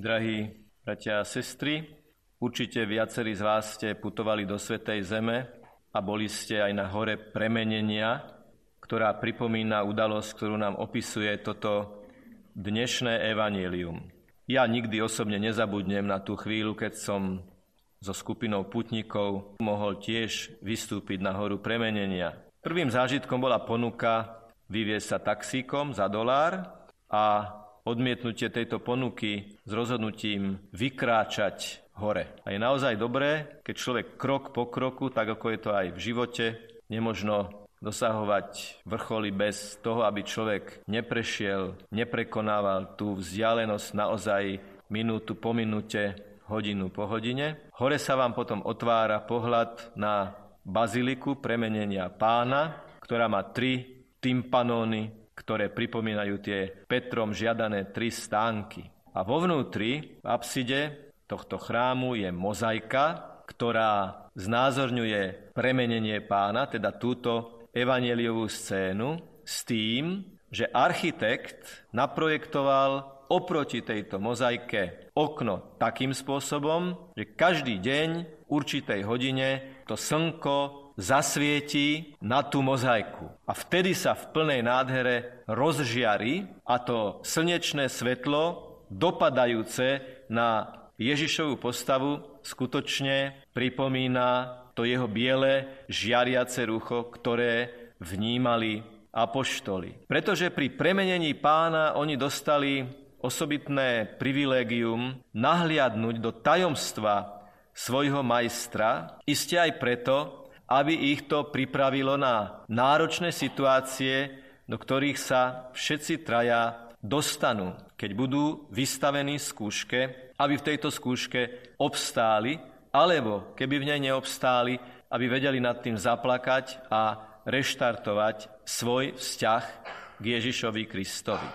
Drahí bratia a sestry, určite viacerí z vás ste putovali do Svetej Zeme a boli ste aj na hore premenenia, ktorá pripomína udalosť, ktorú nám opisuje toto dnešné evanílium. Ja nikdy osobne nezabudnem na tú chvíľu, keď som so skupinou putníkov mohol tiež vystúpiť na horu premenenia. Prvým zážitkom bola ponuka vyviesť sa taxíkom za dolár a odmietnutie tejto ponuky s rozhodnutím vykráčať hore. A je naozaj dobré, keď človek krok po kroku, tak ako je to aj v živote, nemožno dosahovať vrcholy bez toho, aby človek neprešiel, neprekonával tú vzdialenosť naozaj minútu po minúte, hodinu po hodine. Hore sa vám potom otvára pohľad na baziliku premenenia pána, ktorá má tri tympanóny ktoré pripomínajú tie Petrom žiadané tri stánky. A vo vnútri, v apside tohto chrámu je mozaika, ktorá znázorňuje premenenie pána, teda túto evanieliovú scénu, s tým, že architekt naprojektoval oproti tejto mozaike okno takým spôsobom, že každý deň v určitej hodine to slnko zasvietí na tú mozaiku. A vtedy sa v plnej nádhere rozžiari a to slnečné svetlo dopadajúce na Ježišovú postavu skutočne pripomína to jeho biele žiariace rucho, ktoré vnímali apoštoli. Pretože pri premenení pána oni dostali osobitné privilégium nahliadnúť do tajomstva svojho majstra, iste aj preto, aby ich to pripravilo na náročné situácie, do ktorých sa všetci traja dostanú, keď budú vystavení skúške, aby v tejto skúške obstáli, alebo keby v nej neobstáli, aby vedeli nad tým zaplakať a reštartovať svoj vzťah k Ježišovi Kristovi.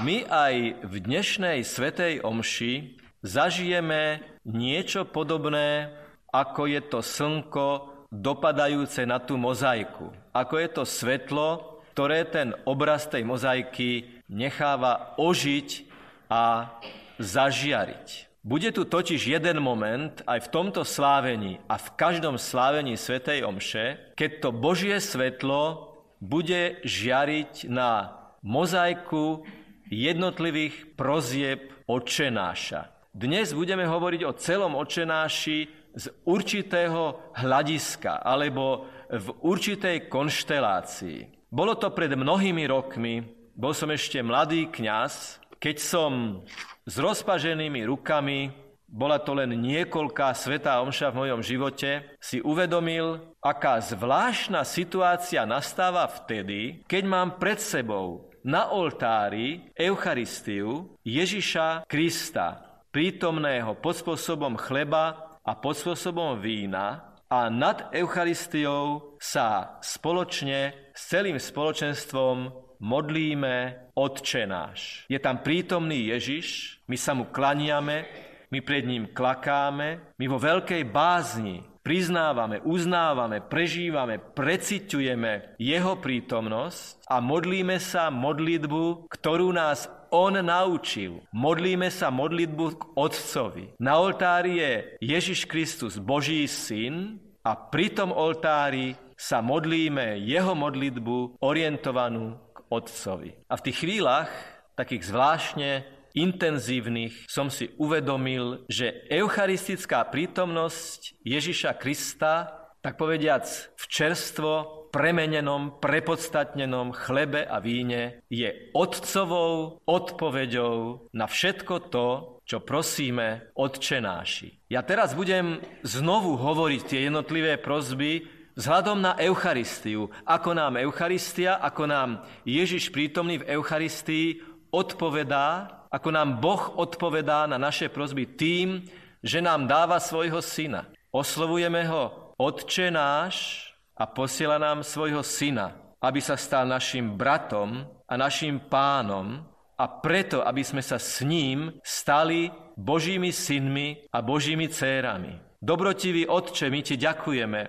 My aj v dnešnej Svetej Omši zažijeme niečo podobné, ako je to slnko dopadajúce na tú mozaiku. Ako je to svetlo, ktoré ten obraz tej mozaiky necháva ožiť a zažiariť. Bude tu totiž jeden moment aj v tomto slávení a v každom slávení Svetej Omše, keď to Božie svetlo bude žiariť na mozaiku jednotlivých prozieb očenáša. Dnes budeme hovoriť o celom očenáši z určitého hľadiska alebo v určitej konštelácii. Bolo to pred mnohými rokmi, bol som ešte mladý kňaz, keď som s rozpaženými rukami, bola to len niekoľká svetá omša v mojom živote, si uvedomil, aká zvláštna situácia nastáva vtedy, keď mám pred sebou na oltári Eucharistiu Ježiša Krista, prítomného pod spôsobom chleba a pod spôsobom vína a nad Eucharistiou sa spoločne s celým spoločenstvom modlíme Otče náš. Je tam prítomný Ježiš, my sa mu klaniame, my pred ním klakáme, my vo veľkej bázni priznávame, uznávame, prežívame, preciťujeme jeho prítomnosť a modlíme sa modlitbu, ktorú nás on naučil. Modlíme sa modlitbu k Otcovi. Na oltári je Ježiš Kristus, Boží syn, a pri tom oltári sa modlíme jeho modlitbu orientovanú k Otcovi. A v tých chvíľach, takých zvláštne intenzívnych, som si uvedomil, že eucharistická prítomnosť Ježiša Krista, tak povediac v čerstvo premenenom, prepodstatnenom chlebe a víne je otcovou odpoveďou na všetko to, čo prosíme odčenáši. Ja teraz budem znovu hovoriť tie jednotlivé prozby vzhľadom na Eucharistiu. Ako nám Eucharistia, ako nám Ježiš prítomný v Eucharistii odpovedá, ako nám Boh odpovedá na naše prozby tým, že nám dáva svojho syna. Oslovujeme ho Otče náš, a posiela nám svojho syna, aby sa stal našim bratom a našim pánom a preto, aby sme sa s ním stali Božími synmi a Božími cérami. Dobrotivý Otče, my ti ďakujeme,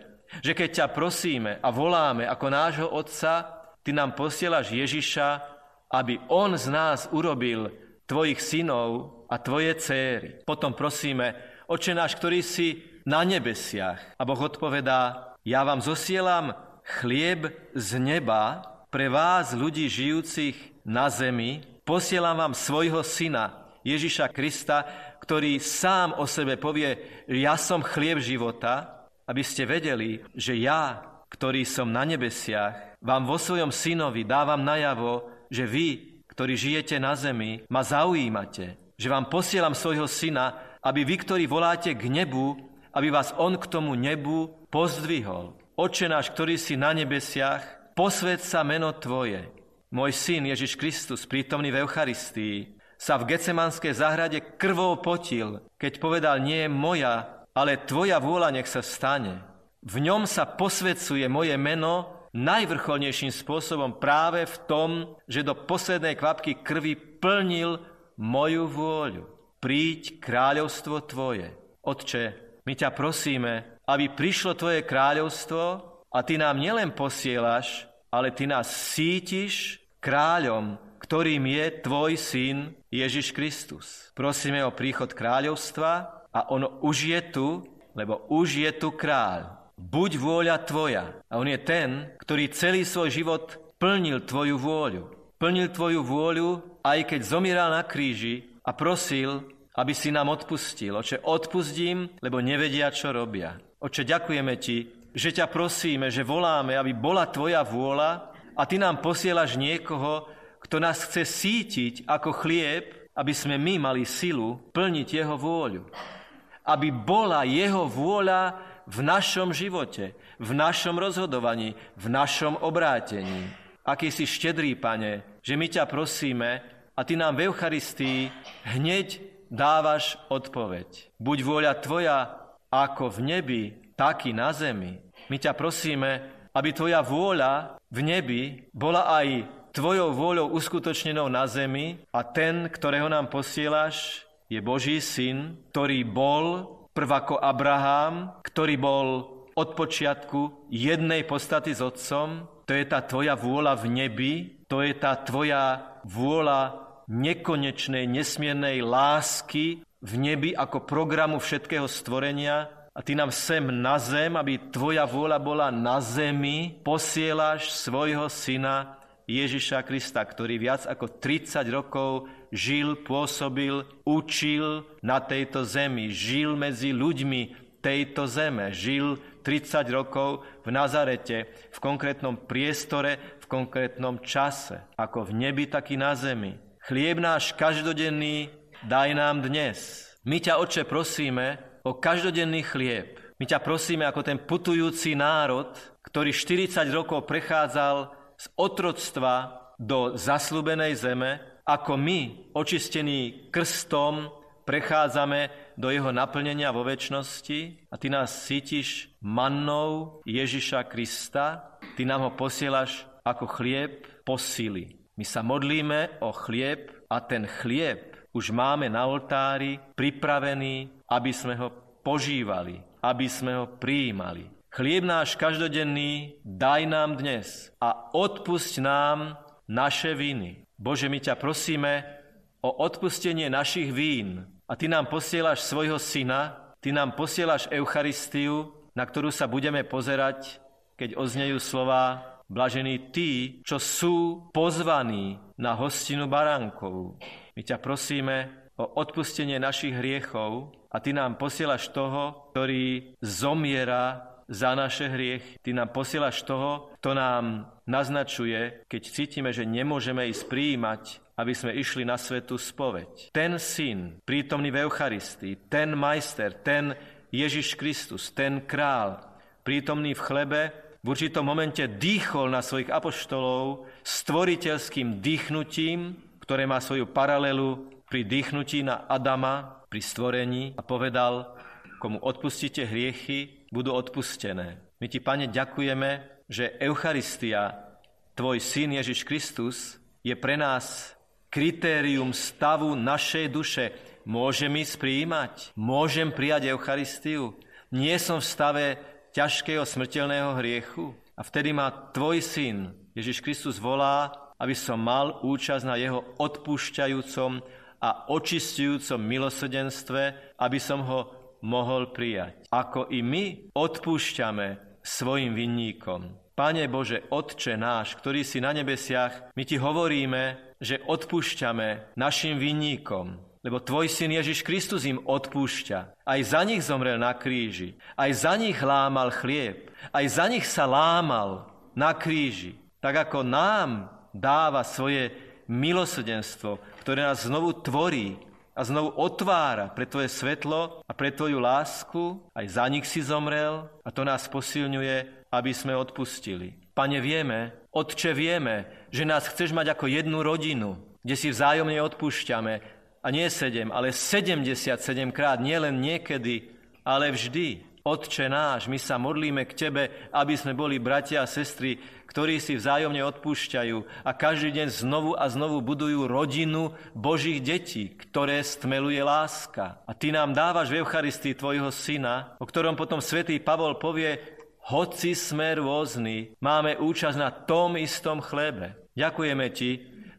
že keď ťa prosíme a voláme ako nášho Otca, ty nám posielaš Ježiša, aby on z nás urobil tvojich synov a tvoje céry. Potom prosíme, oče náš, ktorý si na nebesiach. A Boh odpovedá, ja vám zosielam chlieb z neba pre vás, ľudí žijúcich na zemi, posielam vám svojho syna, Ježiša Krista, ktorý sám o sebe povie, ja som chlieb života, aby ste vedeli, že ja, ktorý som na nebesiach, vám vo svojom synovi dávam najavo, že vy, ktorí žijete na zemi, ma zaujímate, že vám posielam svojho syna, aby vy, ktorí voláte k nebu, aby vás on k tomu nebu pozdvihol. Oče náš, ktorý si na nebesiach, posved sa meno Tvoje. Môj syn Ježiš Kristus, prítomný v Eucharistii, sa v Gecemanskej záhrade krvou potil, keď povedal, nie je moja, ale Tvoja vôľa nech sa stane. V ňom sa posvedcuje moje meno najvrcholnejším spôsobom práve v tom, že do poslednej kvapky krvi plnil moju vôľu. Príď kráľovstvo Tvoje. Otče, my ťa prosíme, aby prišlo Tvoje kráľovstvo a Ty nám nielen posielaš, ale Ty nás sítiš kráľom, ktorým je Tvoj syn Ježiš Kristus. Prosíme o príchod kráľovstva a ono už je tu, lebo už je tu kráľ buď vôľa tvoja. A on je ten, ktorý celý svoj život plnil tvoju vôľu. Plnil tvoju vôľu, aj keď zomieral na kríži a prosil, aby si nám odpustil. Oče, odpustím, lebo nevedia, čo robia. Oče, ďakujeme ti, že ťa prosíme, že voláme, aby bola tvoja vôľa a ty nám posielaš niekoho, kto nás chce sítiť ako chlieb, aby sme my mali silu plniť jeho vôľu. Aby bola jeho vôľa v našom živote, v našom rozhodovaní, v našom obrátení. Aký si štedrý, pane, že my ťa prosíme a ty nám v Eucharistii hneď dávaš odpoveď. Buď vôľa tvoja ako v nebi, tak i na zemi. My ťa prosíme, aby tvoja vôľa v nebi bola aj tvojou vôľou uskutočnenou na zemi a ten, ktorého nám posielaš, je Boží syn, ktorý bol prvako Abraham, ktorý bol od počiatku jednej podstaty s otcom, to je tá tvoja vôľa v nebi, to je tá tvoja vôľa nekonečnej, nesmiernej lásky v nebi ako programu všetkého stvorenia a ty nám sem na zem, aby tvoja vôľa bola na zemi, posielaš svojho syna Ježiša Krista, ktorý viac ako 30 rokov žil, pôsobil, učil na tejto zemi, žil medzi ľuďmi tejto zeme, žil 30 rokov v Nazarete, v konkrétnom priestore, v konkrétnom čase, ako v nebi, tak i na zemi. Chlieb náš každodenný daj nám dnes. My ťa, Oče, prosíme o každodenný chlieb. My ťa prosíme ako ten putujúci národ, ktorý 40 rokov prechádzal z otroctva do zaslúbenej zeme, ako my, očistení krstom, prechádzame do jeho naplnenia vo väčšnosti a ty nás cítiš mannou Ježiša Krista, ty nám ho posielaš ako chlieb posily. My sa modlíme o chlieb a ten chlieb už máme na oltári pripravený, aby sme ho požívali, aby sme ho prijímali. Chlieb náš každodenný daj nám dnes a odpusť nám naše viny. Bože, my ťa prosíme o odpustenie našich vín a Ty nám posielaš svojho syna, Ty nám posielaš Eucharistiu, na ktorú sa budeme pozerať, keď oznejú slova Blažení tí, čo sú pozvaní na hostinu baránkov. My ťa prosíme o odpustenie našich hriechov a Ty nám posielaš toho, ktorý zomiera za naše hriech. Ty nám posielaš toho, kto nám naznačuje, keď cítime, že nemôžeme ísť prijímať, aby sme išli na svetu spoveď. Ten syn, prítomný v Eucharistii, ten majster, ten Ježiš Kristus, ten král, prítomný v chlebe, v určitom momente dýchol na svojich apoštolov stvoriteľským dýchnutím, ktoré má svoju paralelu pri dýchnutí na Adama, pri stvorení a povedal, komu odpustíte hriechy, budú odpustené. My ti, Pane, ďakujeme, že Eucharistia, Tvoj Syn Ježiš Kristus, je pre nás kritérium stavu našej duše. Môžem ísť prijímať? Môžem prijať Eucharistiu? Nie som v stave ťažkého smrteľného hriechu? A vtedy ma Tvoj Syn, Ježiš Kristus, volá, aby som mal účasť na Jeho odpúšťajúcom a očistujúcom milosrdenstve, aby som ho mohol prijať. Ako i my odpúšťame svojim vinníkom. Pane Bože, Otče náš, ktorý si na nebesiach, my ti hovoríme, že odpúšťame našim vinníkom, lebo tvoj syn Ježiš Kristus im odpúšťa. Aj za nich zomrel na kríži, aj za nich lámal chlieb, aj za nich sa lámal na kríži. Tak ako nám dáva svoje milosrdenstvo, ktoré nás znovu tvorí a znovu otvára pre tvoje svetlo a pre tvoju lásku, aj za nich si zomrel a to nás posilňuje aby sme odpustili. Pane, vieme, Otče, vieme, že nás chceš mať ako jednu rodinu, kde si vzájomne odpúšťame. A nie sedem, ale 77 krát, nielen niekedy, ale vždy. Otče náš, my sa modlíme k Tebe, aby sme boli bratia a sestry, ktorí si vzájomne odpúšťajú a každý deň znovu a znovu budujú rodinu Božích detí, ktoré stmeluje láska. A Ty nám dávaš v Eucharistii Tvojho Syna, o ktorom potom svätý Pavol povie, hoci sme rôzni, máme účasť na tom istom chlebe. Ďakujeme Ti,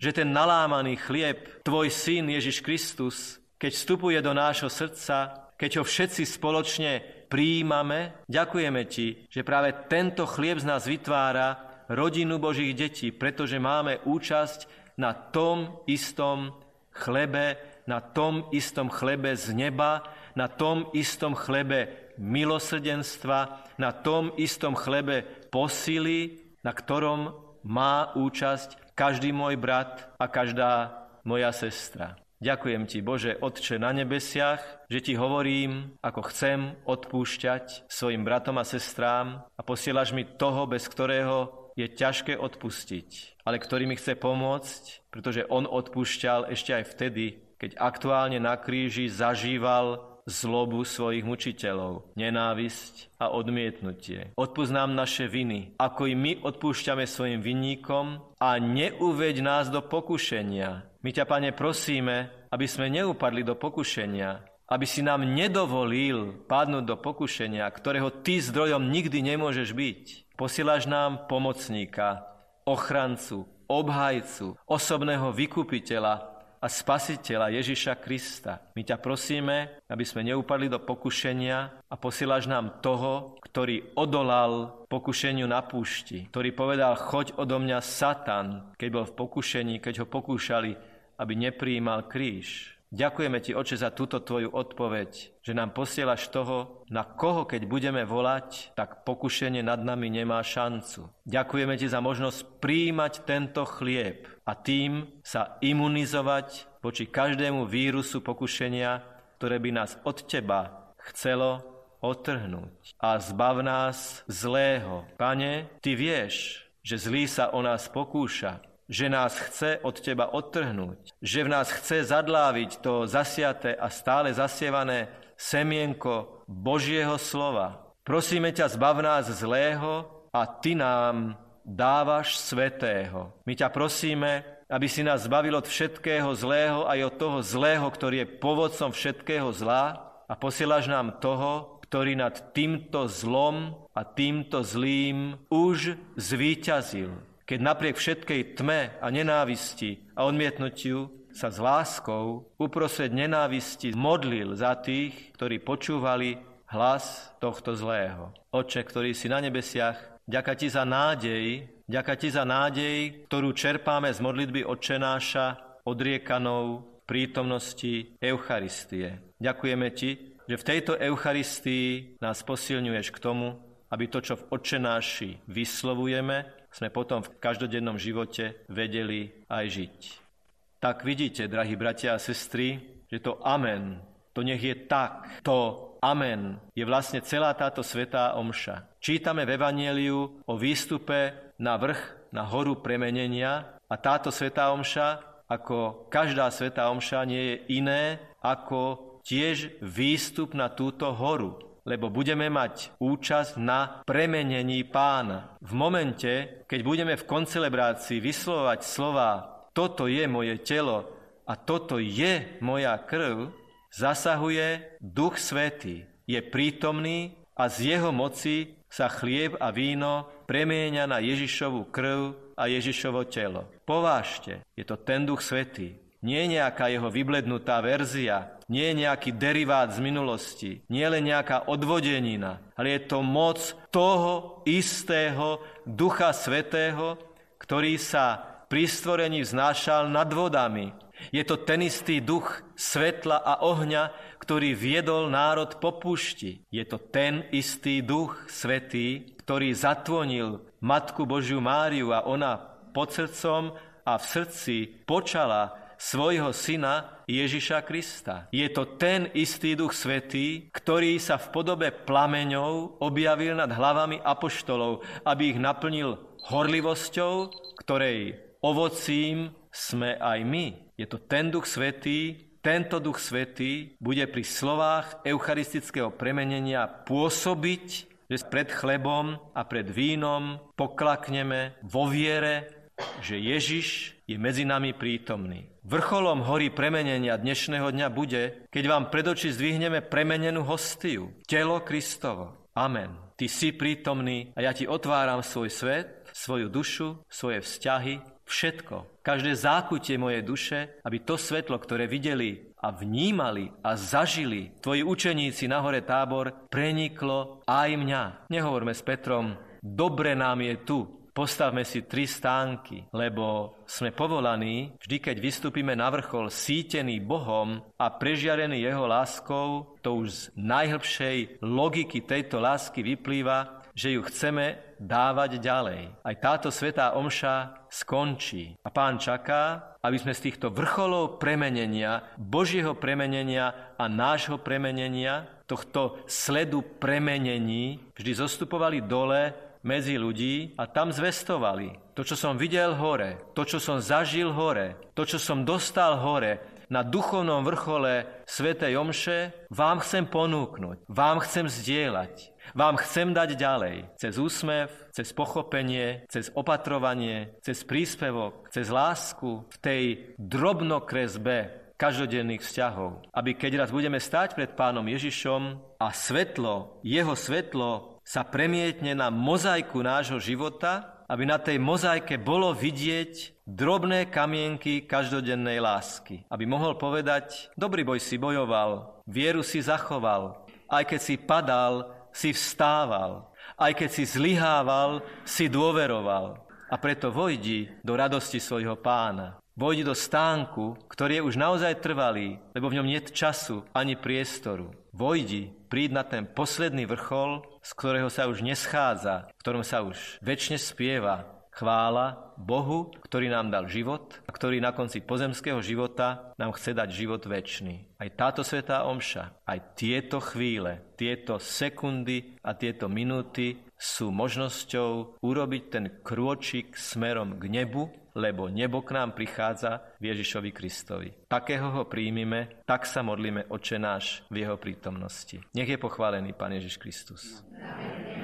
že ten nalámaný chlieb, Tvoj syn Ježiš Kristus, keď vstupuje do nášho srdca, keď ho všetci spoločne príjmame, ďakujeme Ti, že práve tento chlieb z nás vytvára rodinu Božích detí, pretože máme účasť na tom istom chlebe, na tom istom chlebe z neba, na tom istom chlebe milosrdenstva, na tom istom chlebe posily, na ktorom má účasť každý môj brat a každá moja sestra. Ďakujem ti, Bože, Otče na nebesiach, že ti hovorím, ako chcem odpúšťať svojim bratom a sestrám a posielaš mi toho, bez ktorého je ťažké odpustiť, ale ktorý mi chce pomôcť, pretože on odpúšťal ešte aj vtedy, keď aktuálne na kríži zažíval zlobu svojich mučiteľov, nenávisť a odmietnutie. Odpúsť nám naše viny, ako i my odpúšťame svojim vinníkom a neuveď nás do pokušenia. My ťa, Pane, prosíme, aby sme neupadli do pokušenia, aby si nám nedovolil padnúť do pokušenia, ktorého Ty zdrojom nikdy nemôžeš byť. Posielaš nám pomocníka, ochrancu, obhajcu, osobného vykupiteľa, a spasiteľa Ježiša Krista. My ťa prosíme, aby sme neupadli do pokušenia a posielaš nám toho, ktorý odolal pokušeniu na púšti, ktorý povedal, choď odo mňa Satan, keď bol v pokušení, keď ho pokúšali, aby nepríjmal kríž. Ďakujeme ti, Oče, za túto tvoju odpoveď, že nám posielaš toho, na koho keď budeme volať, tak pokušenie nad nami nemá šancu. Ďakujeme ti za možnosť príjmať tento chlieb a tým sa imunizovať voči každému vírusu pokušenia, ktoré by nás od teba chcelo otrhnúť. A zbav nás zlého. Pane, ty vieš, že zlý sa o nás pokúša, že nás chce od teba odtrhnúť, že v nás chce zadláviť to zasiaté a stále zasievané semienko Božieho slova. Prosíme ťa, zbav nás zlého a ty nám dávaš svetého. My ťa prosíme, aby si nás zbavil od všetkého zlého aj od toho zlého, ktorý je povodcom všetkého zla a posielaš nám toho, ktorý nad týmto zlom a týmto zlým už zvíťazil keď napriek všetkej tme a nenávisti a odmietnutiu sa s láskou uprostred nenávisti modlil za tých, ktorí počúvali hlas tohto zlého. Oče, ktorý si na nebesiach, ďaká ti za nádej, ďaká ti za nádej, ktorú čerpáme z modlitby Otčenáša odriekanou v prítomnosti Eucharistie. Ďakujeme ti, že v tejto Eucharistii nás posilňuješ k tomu, aby to, čo v Otčenáši vyslovujeme, sme potom v každodennom živote vedeli aj žiť. Tak vidíte, drahí bratia a sestry, že to amen, to nech je tak, to amen je vlastne celá táto svetá omša. Čítame v Evangeliu o výstupe na vrch, na horu premenenia a táto svetá omša, ako každá svetá omša, nie je iné ako tiež výstup na túto horu lebo budeme mať účasť na premenení pána. V momente, keď budeme v koncelebrácii vyslovať slova toto je moje telo a toto je moja krv, zasahuje Duch Svetý. Je prítomný a z jeho moci sa chlieb a víno premieňa na Ježišovu krv a Ježišovo telo. Povážte, je to ten Duch Svetý. Nie nejaká jeho vyblednutá verzia, nie je nejaký derivát z minulosti, nie len nejaká odvodenina, ale je to moc toho istého Ducha Svetého, ktorý sa pri stvorení vznášal nad vodami. Je to ten istý duch svetla a ohňa, ktorý viedol národ po púšti. Je to ten istý duch svetý, ktorý zatvonil Matku Božiu Máriu a ona pod srdcom a v srdci počala svojho syna Ježiša Krista. Je to ten istý duch svetý, ktorý sa v podobe plameňov objavil nad hlavami apoštolov, aby ich naplnil horlivosťou, ktorej ovocím sme aj my. Je to ten duch svetý, tento duch svetý bude pri slovách eucharistického premenenia pôsobiť, že pred chlebom a pred vínom poklakneme vo viere, že Ježiš je medzi nami prítomný. Vrcholom hory premenenia dnešného dňa bude, keď vám pred oči zdvihneme premenenú hostiu, telo Kristovo. Amen. Ty si prítomný a ja ti otváram svoj svet, svoju dušu, svoje vzťahy, Všetko, každé zákutie mojej duše, aby to svetlo, ktoré videli a vnímali a zažili tvoji učeníci na hore tábor, preniklo aj mňa. Nehovorme s Petrom, dobre nám je tu, postavme si tri stánky, lebo sme povolaní, vždy keď vystúpime na vrchol sítený Bohom a prežiarený Jeho láskou, to už z najhlbšej logiky tejto lásky vyplýva, že ju chceme dávať ďalej. Aj táto svetá omša skončí. A pán čaká, aby sme z týchto vrcholov premenenia, Božieho premenenia a nášho premenenia, tohto sledu premenení, vždy zostupovali dole medzi ľudí a tam zvestovali to, čo som videl hore, to, čo som zažil hore, to, čo som dostal hore, na duchovnom vrchole Svetej Omše vám chcem ponúknuť, vám chcem zdieľať vám chcem dať ďalej. Cez úsmev, cez pochopenie, cez opatrovanie, cez príspevok, cez lásku v tej drobnokresbe každodenných vzťahov. Aby keď raz budeme stáť pred pánom Ježišom a svetlo, jeho svetlo sa premietne na mozaiku nášho života, aby na tej mozaike bolo vidieť drobné kamienky každodennej lásky. Aby mohol povedať, dobrý boj si bojoval, vieru si zachoval, aj keď si padal, si vstával. Aj keď si zlyhával, si dôveroval. A preto vojdi do radosti svojho pána. Vojdi do stánku, ktorý je už naozaj trvalý, lebo v ňom nie času ani priestoru. Vojdi, príď na ten posledný vrchol, z ktorého sa už neschádza, v ktorom sa už väčšine spieva Chvála Bohu, ktorý nám dal život a ktorý na konci pozemského života nám chce dať život väčší. Aj táto svetá omša, aj tieto chvíle, tieto sekundy a tieto minúty sú možnosťou urobiť ten krôčik smerom k nebu, lebo nebo k nám prichádza v Ježišovi Kristovi. Takého ho príjmime, tak sa modlíme Oče náš v jeho prítomnosti. Nech je pochválený Pán Ježiš Kristus. Amen.